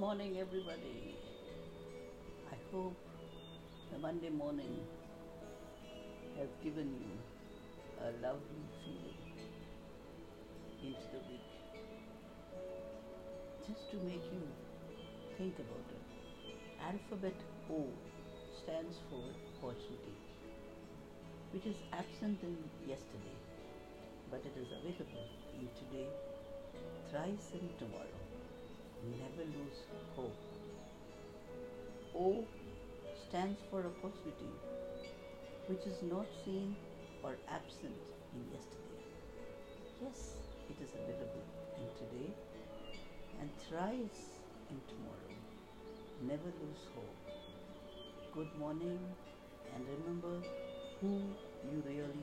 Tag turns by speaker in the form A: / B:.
A: morning, everybody. I hope the Monday morning has given you a lovely feeling into the week. Just to make you think about it. Alphabet O stands for opportunity, which is absent in yesterday, but it is available in today, thrice in tomorrow. Never lose hope. O stands for opportunity, which is not seen or absent in yesterday. Yes, it is available in today and thrice in tomorrow. Never lose hope. Good morning and remember who you really.